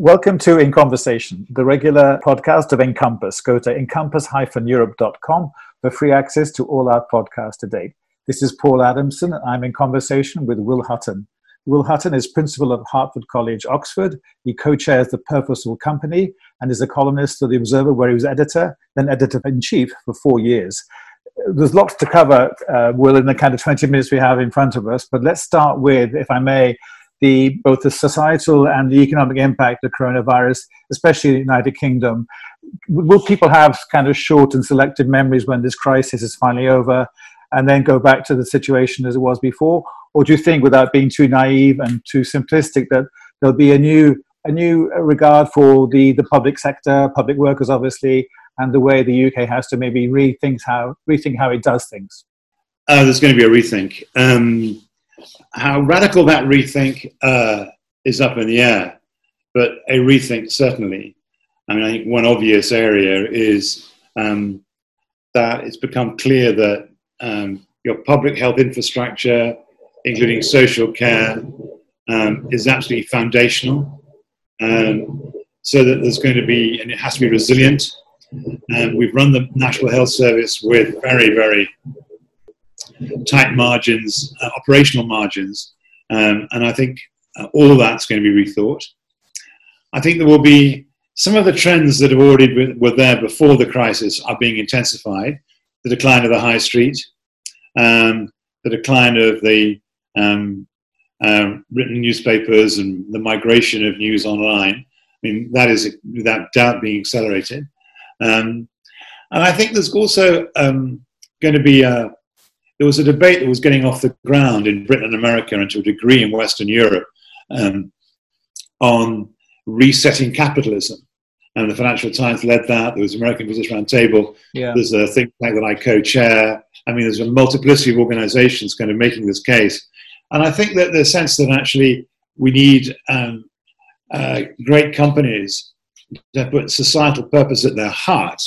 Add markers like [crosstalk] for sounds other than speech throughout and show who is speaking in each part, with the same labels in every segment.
Speaker 1: Welcome to In Conversation, the regular podcast of Encompass. Go to encompass-europe.com for free access to all our podcasts to date. This is Paul Adamson. I'm in conversation with Will Hutton. Will Hutton is principal of Hertford College, Oxford. He co-chairs the Purposeful Company and is a columnist for The Observer, where he was editor, then editor-in-chief for four years. There's lots to cover, uh, Will, in the kind of 20 minutes we have in front of us, but let's start with, if I may, the both the societal and the economic impact of coronavirus, especially in the United Kingdom. Will people have kind of short and selective memories when this crisis is finally over, and then go back to the situation as it was before, or do you think, without being too naive and too simplistic, that there'll be a new a new regard for the the public sector, public workers, obviously, and the way the UK has to maybe rethink how rethink how it does things?
Speaker 2: Uh, there's going to be a rethink. Um, how radical that rethink uh, is up in the air, but a rethink certainly. I mean, I think one obvious area is um, that it's become clear that um, your public health infrastructure, including social care, um, is absolutely foundational. Um, so that there's going to be, and it has to be resilient. And we've run the National Health Service with very, very tight margins, uh, operational margins, um, and I think uh, all that's going to be rethought. I think there will be some of the trends that have already were there before the crisis are being intensified. The decline of the high street, um, the decline of the um, uh, written newspapers, and the migration of news online. I mean, that is without doubt being accelerated. Um, and I think there's also um, going to be a, there was a debate that was getting off the ground in Britain and America and to a degree in Western Europe um, on resetting capitalism. And the Financial Times led that. There was American Business Roundtable. Yeah. There's a think tank that I co-chair. I mean, there's a multiplicity of organizations kind of making this case. And I think that the sense that actually we need um, uh, great companies that put societal purpose at their heart,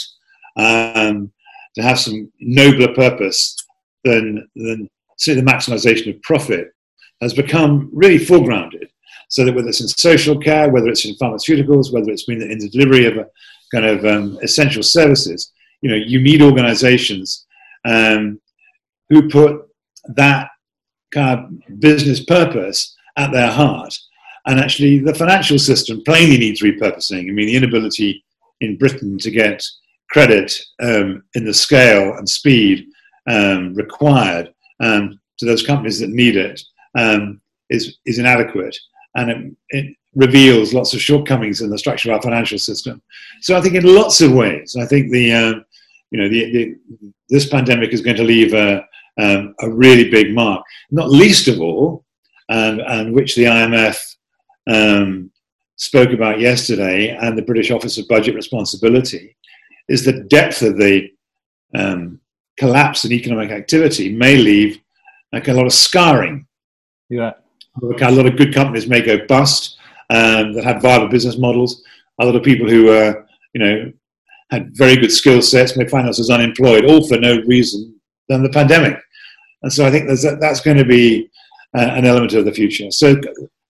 Speaker 2: um, to have some nobler purpose than, than say the maximization of profit has become really foregrounded. So that whether it's in social care, whether it's in pharmaceuticals, whether it's been in the delivery of a kind of um, essential services, you know, you need organizations um, who put that kind of business purpose at their heart. And actually, the financial system plainly needs repurposing. I mean, the inability in Britain to get credit um, in the scale and speed um, required um, to those companies that need it um, is is inadequate, and it, it, reveals lots of shortcomings in the structure of our financial system. So I think in lots of ways, I think the um, you know the, the, this pandemic is going to leave a, um, a really big mark, not least of all, and, and which the IMF spoke about yesterday, and the British Office of Budget Responsibility, is the depth of the um, collapse in economic activity may leave like a lot of scarring.
Speaker 1: Yeah.
Speaker 2: A lot of good companies may go bust um, that had viable business models. A lot of people who, uh, you know, had very good skill sets may find themselves unemployed, all for no reason than the pandemic. And so I think a, that's going to be uh, an element of the future. So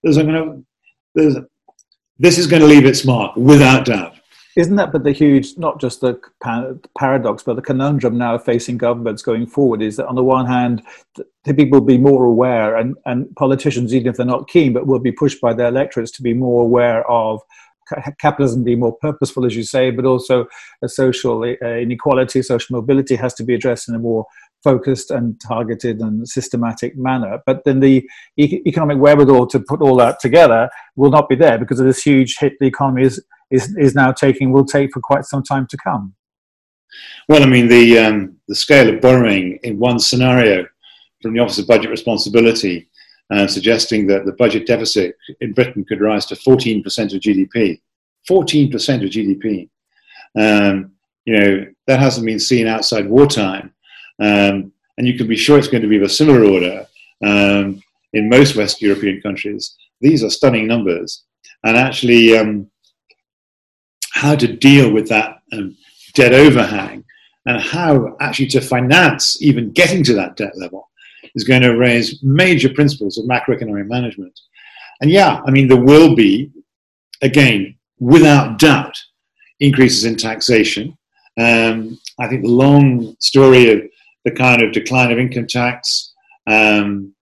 Speaker 2: there's going to, there's, this is going to leave its mark without doubt.
Speaker 1: Isn't that but the huge, not just the paradox, but the conundrum now facing governments going forward is that on the one hand, the people will be more aware, and, and politicians, even if they're not keen, but will be pushed by their electorates to be more aware of capitalism being more purposeful, as you say, but also a social uh, inequality, social mobility has to be addressed in a more focused and targeted and systematic manner. But then the economic wherewithal to put all that together will not be there because of this huge hit the economy is is, is now taking will take for quite some time to come.
Speaker 2: Well, I mean, the, um, the scale of borrowing in one scenario from the Office of Budget Responsibility, uh, suggesting that the budget deficit in Britain could rise to 14% of GDP. 14% of GDP. Um, you know, that hasn't been seen outside wartime. Um, and you can be sure it's going to be of a similar order um, in most West European countries. These are stunning numbers. And actually, um, how to deal with that um, debt overhang and how actually to finance even getting to that debt level is going to raise major principles of macroeconomic management. And yeah, I mean, there will be again, without doubt, increases in taxation. Um, I think the long story of the kind of decline of income tax, um,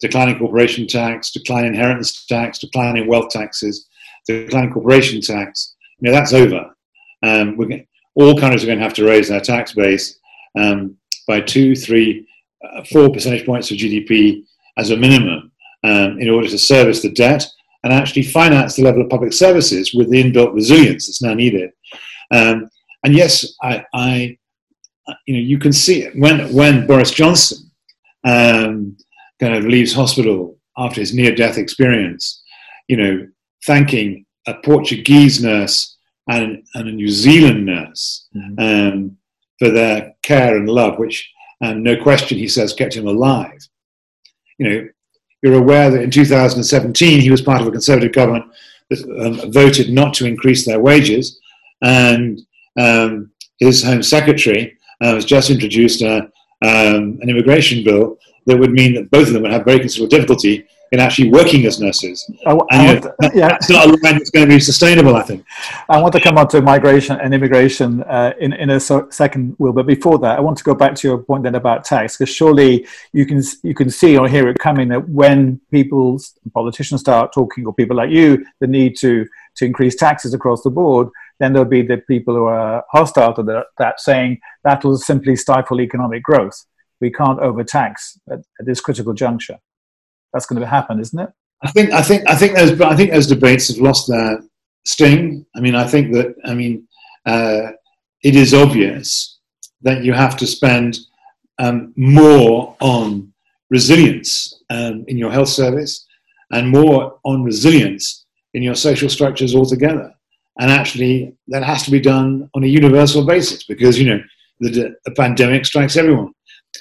Speaker 2: declining corporation tax, declining inheritance tax, declining wealth taxes, declining corporation tax, you know, that's over. Um, we're, all countries are going to have to raise their tax base um, by two, three, uh, four percentage points of GDP as a minimum um, in order to service the debt and actually finance the level of public services with the inbuilt resilience that's now needed. Um, and yes, I, I, you know, you can see it when when Boris Johnson um, kind of leaves hospital after his near-death experience, you know, thanking a Portuguese nurse and, and a New Zealand nurse mm-hmm. um, for their care and love, which, um, no question, he says, kept him alive. You know, you're aware that in 2017 he was part of a Conservative government that um, voted not to increase their wages, and um, his Home Secretary uh, has just introduced a, um, an immigration bill that would mean that both of them would have very considerable difficulty in actually working as nurses. I, I want, yeah. That's not a line that's going to be sustainable, I think.
Speaker 1: I want to come on to migration and immigration uh, in, in a so, second, Will. But before that, I want to go back to your point then about tax, because surely you can, you can see or hear it coming that when people, politicians start talking, or people like you, the need to, to increase taxes across the board, then there'll be the people who are hostile to that, that saying that will simply stifle economic growth. We can't overtax at, at this critical juncture that's going to happen, isn't it?
Speaker 2: I think I think I think those I think those debates have lost their sting. I mean, I think that I mean uh, it is obvious that you have to spend um, more on resilience um, in your health service and more on resilience in your social structures altogether. And actually, that has to be done on a universal basis because you know the, the pandemic strikes everyone.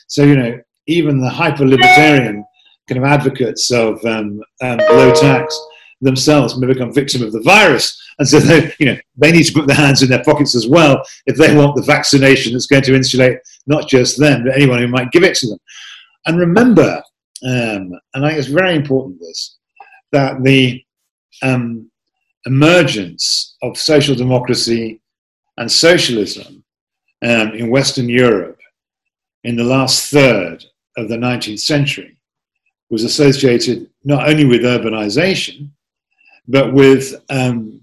Speaker 2: So you know even the hyper libertarian kind of advocates of um, um, low tax themselves may become victim of the virus. And so they, you know, they need to put their hands in their pockets as well if they want the vaccination that's going to insulate not just them, but anyone who might give it to them. And remember, um, and I think it's very important this, that the um, emergence of social democracy and socialism um, in Western Europe in the last third of the 19th century was associated not only with urbanization, but with um,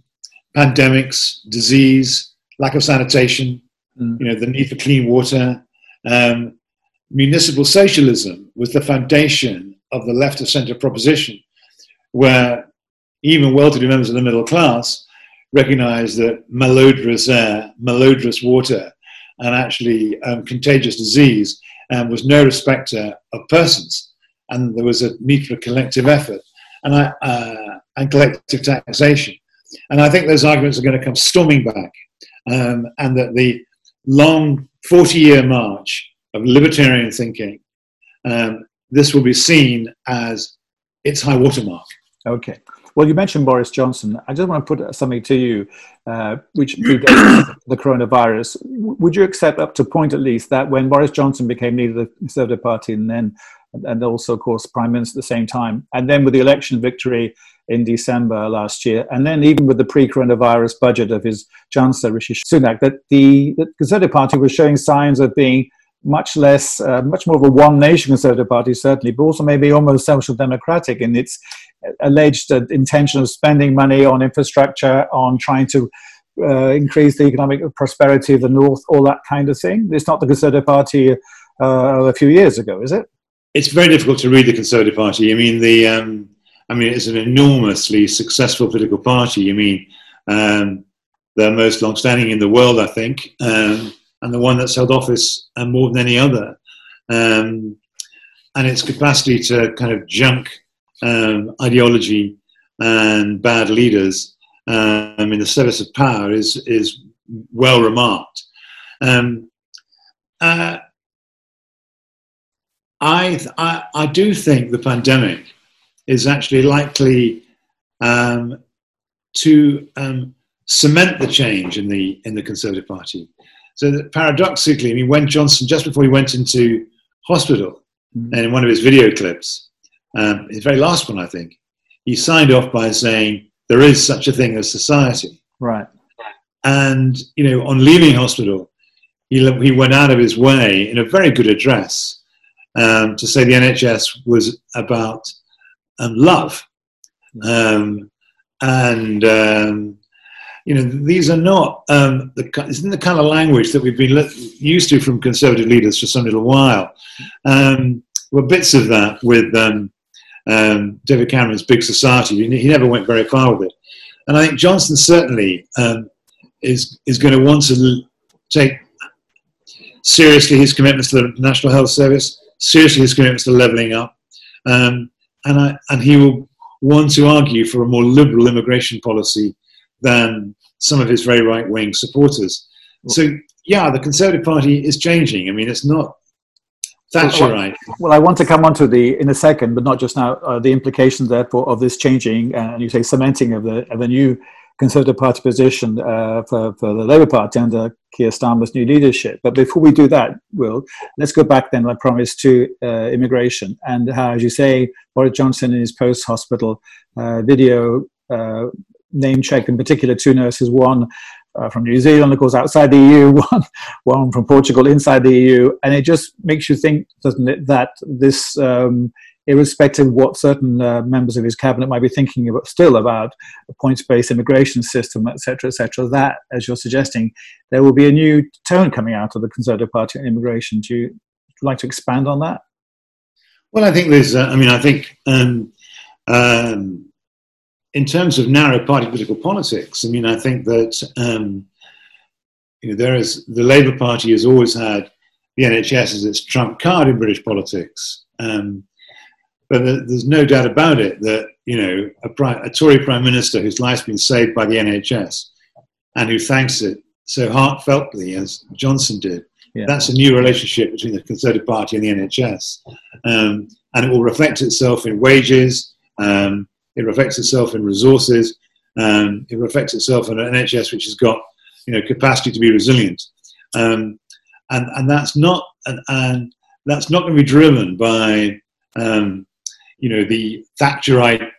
Speaker 2: pandemics, disease, lack of sanitation, mm. you know, the need for clean water. Um, municipal socialism was the foundation of the left of center proposition, where even well-to-do members of the middle class recognized that malodorous air, malodorous water, and actually um, contagious disease um, was no respecter of persons and there was a need for a collective effort and, I, uh, and collective taxation. And I think those arguments are going to come storming back, um, and that the long 40 year march of libertarian thinking, um, this will be seen as its high watermark.
Speaker 1: Okay. Well, you mentioned Boris Johnson. I just want to put something to you, uh, which predates [coughs] the coronavirus. Would you accept, up to point at least, that when Boris Johnson became leader of the Conservative Party and then and also, of course, prime minister at the same time. And then with the election victory in December last year, and then even with the pre-coronavirus budget of his chancellor Rishi Sunak, that the, the Conservative Party was showing signs of being much less, uh, much more of a one-nation Conservative Party, certainly, but also maybe almost social democratic in its alleged uh, intention of spending money on infrastructure, on trying to uh, increase the economic prosperity of the North, all that kind of thing. It's not the Conservative Party uh, a few years ago, is it?
Speaker 2: It's very difficult to read the Conservative Party. I mean, the um, I mean, it's an enormously successful political party. I mean, um, the most long-standing in the world, I think, um, and the one that's held office uh, more than any other. Um, and its capacity to kind of junk um, ideology and bad leaders um, in the service of power is is well remarked. Uh, I, I, I do think the pandemic is actually likely um, to um, cement the change in the in the Conservative Party. So that paradoxically, I mean, when Johnson just before he went into hospital, mm-hmm. and in one of his video clips, um, his very last one, I think, he signed off by saying there is such a thing as society.
Speaker 1: Right.
Speaker 2: And, you know, on leaving hospital, he, he went out of his way in a very good address um, to say the NHS was about um, love. Um, and, um, you know, these are not um, the, isn't the kind of language that we've been used to from conservative leaders for some little while. Um, were bits of that with um, David Cameron's Big Society. He never went very far with it. And I think Johnson certainly is, is going to want to take seriously his commitments to the National Health Service, seriously his commitments to levelling up. Um, and, I, and he will want to argue for a more liberal immigration policy than some of his very right wing supporters. So, yeah, the Conservative Party is changing. I mean, it's not that's well, right.
Speaker 1: Well, I want to come on to the in a second, but not just now. Uh, the implications, therefore, of this changing uh, and you say cementing of the of the new Conservative Party position uh, for, for the Labour Party under Keir Starmer's new leadership. But before we do that, Will, let's go back then, I promise, to uh, immigration and how, as you say, Boris Johnson in his post-hospital uh, video uh, name checked in particular two nurses, one uh, from New Zealand, of course, outside the EU, [laughs] one, one from Portugal inside the EU. And it just makes you think, doesn't it, that this, um, irrespective of what certain uh, members of his cabinet might be thinking about, still about a points-based immigration system, etc., etc., that, as you're suggesting, there will be a new tone coming out of the Conservative Party on immigration. Do you like to expand on that?
Speaker 2: Well, I think there's, uh, I mean, I think um, um, in terms of narrow party political politics, I mean, I think that um, you know, there is the Labour Party has always had the NHS as its trump card in British politics. Um, but there's no doubt about it that you know a, a, Tory prime minister whose life's been saved by the NHS and who thanks it so heartfeltly as Johnson did. Yeah. That's a new relationship between the Conservative Party and the NHS, um, and it will reflect itself in wages. Um, it reflects itself in resources. Um, it reflects itself in an NHS which has got you know capacity to be resilient, um, and and that's not and, and, that's not going to be driven by um, you know the Thatcherite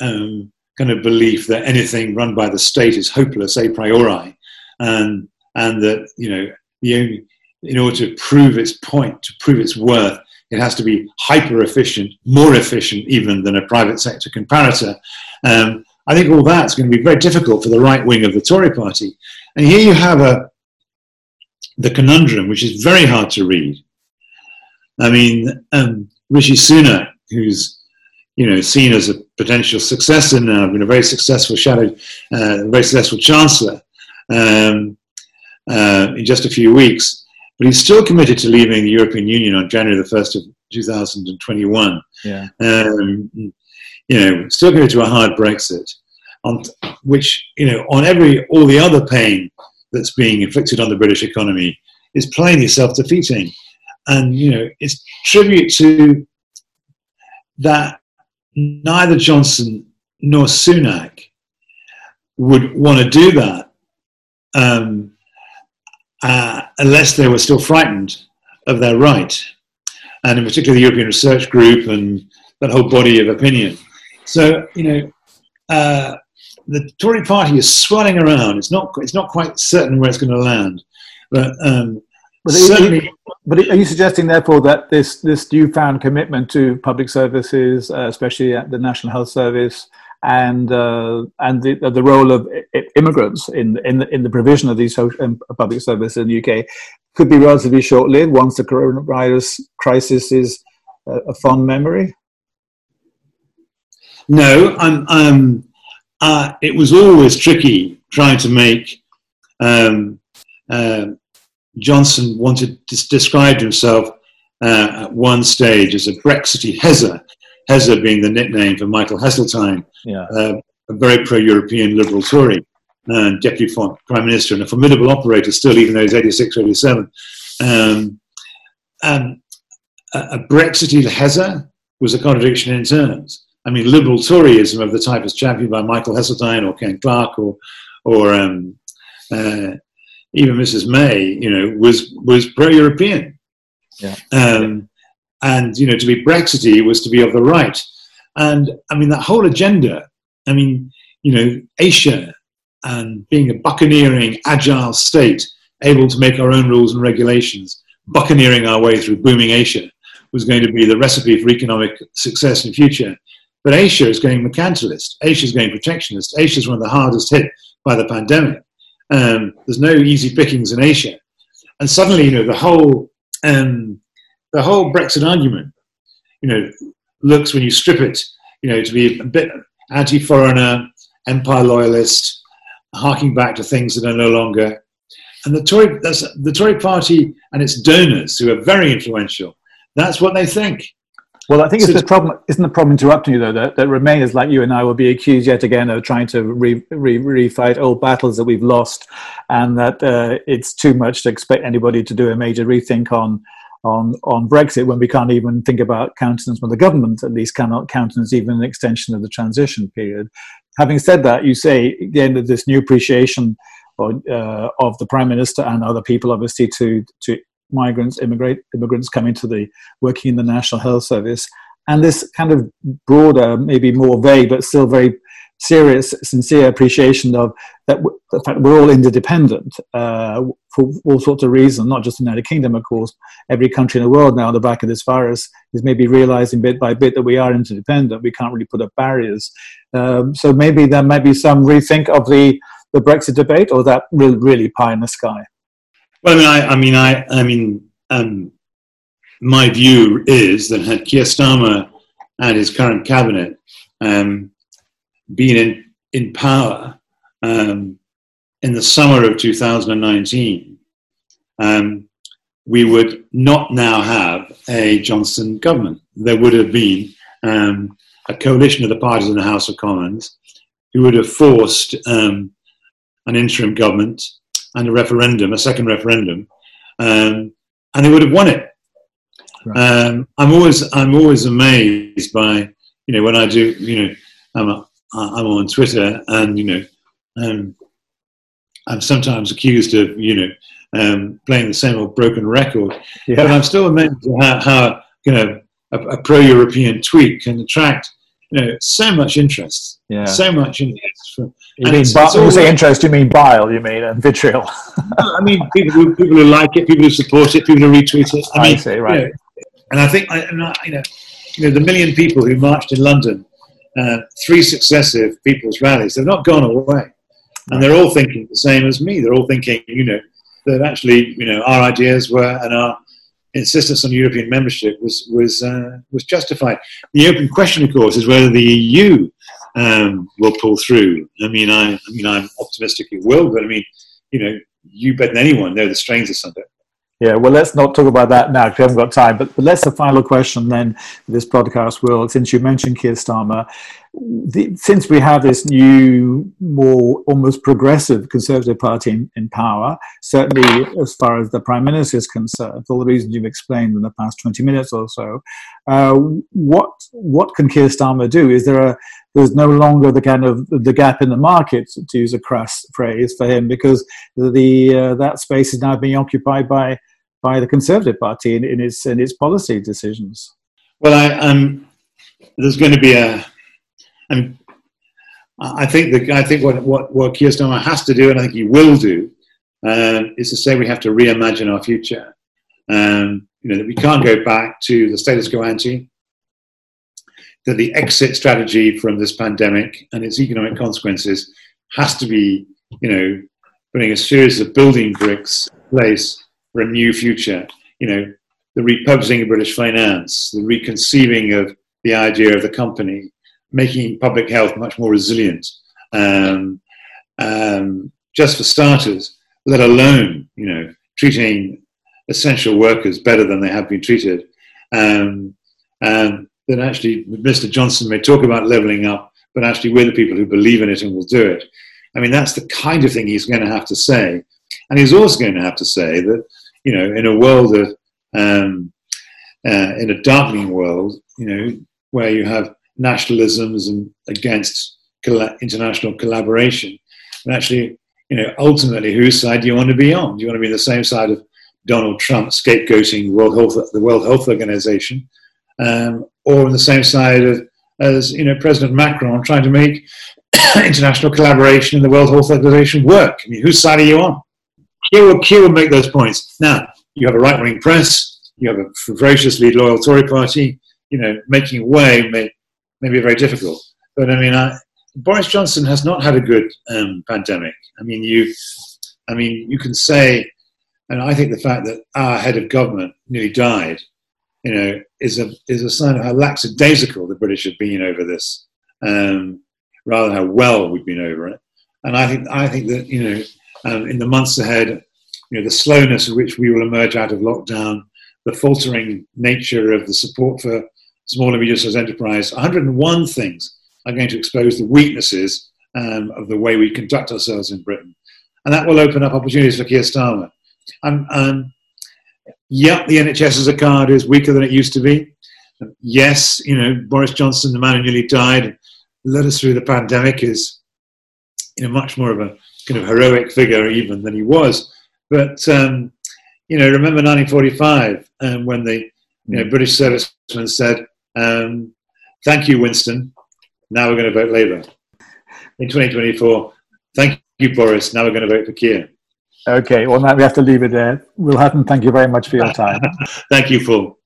Speaker 2: um, kind of belief that anything run by the state is hopeless a priori, and and that you know the only in order to prove its point, to prove its worth, it has to be hyper efficient, more efficient even than a private sector comparator. Um, I think all that's going to be very difficult for the right wing of the Tory party. And here you have a, the conundrum, which is very hard to read. I mean, um, Rishi Sunak, who's you know seen as a potential successor now, been a very successful shadow, uh, very successful chancellor um, uh, in just a few weeks, but he's still committed to leaving the European Union on January the 1st of 2021. Yeah. Um, you know, still committed to a hard Brexit, on which, you know, on every, all the other pain that's being inflicted on the British economy is plainly self-defeating. And, you know, it's tribute to that neither Johnson nor Sunak would want to do that. Um, uh, unless they were still frightened of their right, and in particular the European Research Group and that whole body of opinion. So, you know, uh, the Tory party is swirling around. It's not, it's not quite certain where it's going to land. But, um,
Speaker 1: but, certainly, but are you suggesting, therefore, that this, this newfound commitment to public services, uh, especially at the National Health Service, and uh, and the, the role of immigrants in in the, in the provision of these social and um, public services in the UK could be relatively short-lived once the coronavirus crisis is a, a fond memory.
Speaker 2: No, I'm. Um, uh, it was always tricky trying to make. Um, uh, Johnson wanted to describe himself uh, at one stage as a Brexity Hezza, Hezza being the nickname for Michael Heseltine, yeah. uh, a very pro-European liberal Tory and deputy prime minister and a formidable operator still, even though he's 86 or 87. Um, and a, Brexity Hezza was a contradiction in terms. I mean, liberal Toryism of the type as championed by Michael Heseltine or Ken Clarke or, or um, uh, even Mrs. May, you know, was was pro-European. Yeah. Um, and you know to be Brexity was to be of the right. And I mean that whole agenda. I mean you know, Asia and being a buccaneering, agile state, able to make our own rules and regulations, buccaneering our way through booming Asia was going to be the recipe for economic success in the future. But Asia is going mercantilist. Asia is going protectionist. Asia is one of the hardest hit by the pandemic. Um, there's no easy pickings in Asia. And suddenly, you know, the whole, um, the whole Brexit argument, you know, looks when you strip it, you know, to be a bit anti-foreigner, empire loyalist, harking back to things that are no longer. And the Tory, the Tory party and its donors, who are very influential, that's what they think.
Speaker 1: Well, I think so it's the problem. Isn't the problem interrupting you though that, that Remainers like you and I will be accused yet again of trying to re, re, refight old battles that we've lost, and that uh, it's too much to expect anybody to do a major rethink on on on Brexit when we can't even think about countenance when the government at least cannot countenance even an extension of the transition period. Having said that, you say again that this new appreciation or, uh, of the prime minister and other people, obviously, to to migrants, immigrant, immigrants coming to the working in the National Health Service, and this kind of broader, maybe more vague, but still very serious, sincere appreciation of that the fact we're all interdependent uh, for all sorts of reasons, not just the United Kingdom, of course. Every country in the world now, on the back of this virus, is maybe realizing bit by bit that we are interdependent. We can't really put up barriers. Um, so maybe there might be some rethink of the the Brexit debate, or that really, really pie in the sky.
Speaker 2: Well, I mean, I, I mean, I, I mean, um, my view is that had Keir Starmer and his current cabinet um, been in, in power um, in the summer of 2019, um, we would not now have a Johnson government. There would have been um, a coalition of the parties in the House of Commons who would have forced um, an interim government and a referendum, a second referendum, um, and they would have won it. Right. Um, I'm always I'm always amazed by you know when I do you know I'm a, I'm on Twitter and you know um, I'm sometimes accused of you know um, playing the same old broken record, yeah. but I'm still amazed at how, how you know a, a pro-European tweet can attract you know so much interest, yeah. so much interest from
Speaker 1: you mean bi- when you say interest, you mean bile, you mean, and vitriol.
Speaker 2: I mean, people who, people who like it, people who support it, people who retweet it. I,
Speaker 1: I
Speaker 2: mean,
Speaker 1: see, right.
Speaker 2: You know, and I think, I, you know, you know, the million people who marched in London, uh, three successive people's rallies, they've not gone away. And they're all thinking the same as me. They're all thinking, you know, that actually, you know, our ideas were and our insistence on European membership was was uh, was justified. The open question, of course, is whether the EU um, will pull through. I mean, I, I mean, I'm optimistic it will, but I mean, you know, you better than anyone know the strains of something.
Speaker 1: Yeah, well, let's not talk about that now because we haven't got time. But, but let's the final question then. This podcast will, since you mentioned Keir Starmer, the, since we have this new, more almost progressive Conservative Party in, in, power, certainly as far as the Prime Minister is concerned, for all the reasons you've explained in the past twenty minutes or so, uh, what what can Keir Starmer do? Is there a there's no longer the kind of the gap in the market, to use a crass phrase for him, because the uh, that space is now being occupied by by the Conservative Party in, in its in its policy decisions.
Speaker 2: Well, I, um, there's going to be a. I mean, I think the, I think what what what Keir Starmer has to do, and I think he will do, um, is to say we have to reimagine our future. Um, you know that we can't go back to the status quo ante. That the exit strategy from this pandemic and its economic consequences has to be, you know, putting a series of building bricks in place for a new future. You know, the repurposing of British finance, the reconceiving of the idea of the company, making public health much more resilient. Um, um, just for starters, let alone you know treating essential workers better than they have been treated. Um, and then actually, Mr. Johnson may talk about levelling up, but actually, we're the people who believe in it and will do it. I mean, that's the kind of thing he's going to have to say. And he's also going to have to say that you know, in a world of, um, uh, in a darkening world, you know, where you have nationalisms and against international collaboration, and actually, you know, ultimately, whose side do you want to be on? Do you want to be on the same side of Donald Trump scapegoating World Health, the World Health Organization, um, or on the same side of, as you know, President Macron trying to make [coughs] international collaboration in the World Health Organization work? I mean, whose side are you on? Keir will, Keir will make those points. Now, you have a right wing press, you have a ferociously loyal Tory party, you know, making way may, may be very difficult. But I mean, I, Boris Johnson has not had a good um, pandemic. I mean, you, I mean, you can say, and I think the fact that our head of government nearly died, you know, is a is a sign of how lackadaisical the British have been over this, um, rather than how well we've been over it. And I think I think that you know, um, in the months ahead, you know, the slowness with which we will emerge out of lockdown, the faltering nature of the support for small and medium-sized enterprise, 101 things are going to expose the weaknesses um, of the way we conduct ourselves in Britain. And that will open up opportunities for Keir Starmer. Um, um, yeah, the NHS as a card is weaker than it used to be. Yes, you know, Boris Johnson, the man who nearly died, led us through the pandemic, is you know, much more of a kind of heroic figure even than he was. But, um, you know, remember 1945 um, when the you know, British servicemen said, um, thank you, Winston. Now we're going to vote Labour. In 2024, thank you, Boris. Now we're going to vote for Keir.
Speaker 1: Okay, well, now we have to leave it there. Will Hutton, thank you very much for your time. [laughs]
Speaker 2: thank you, Paul.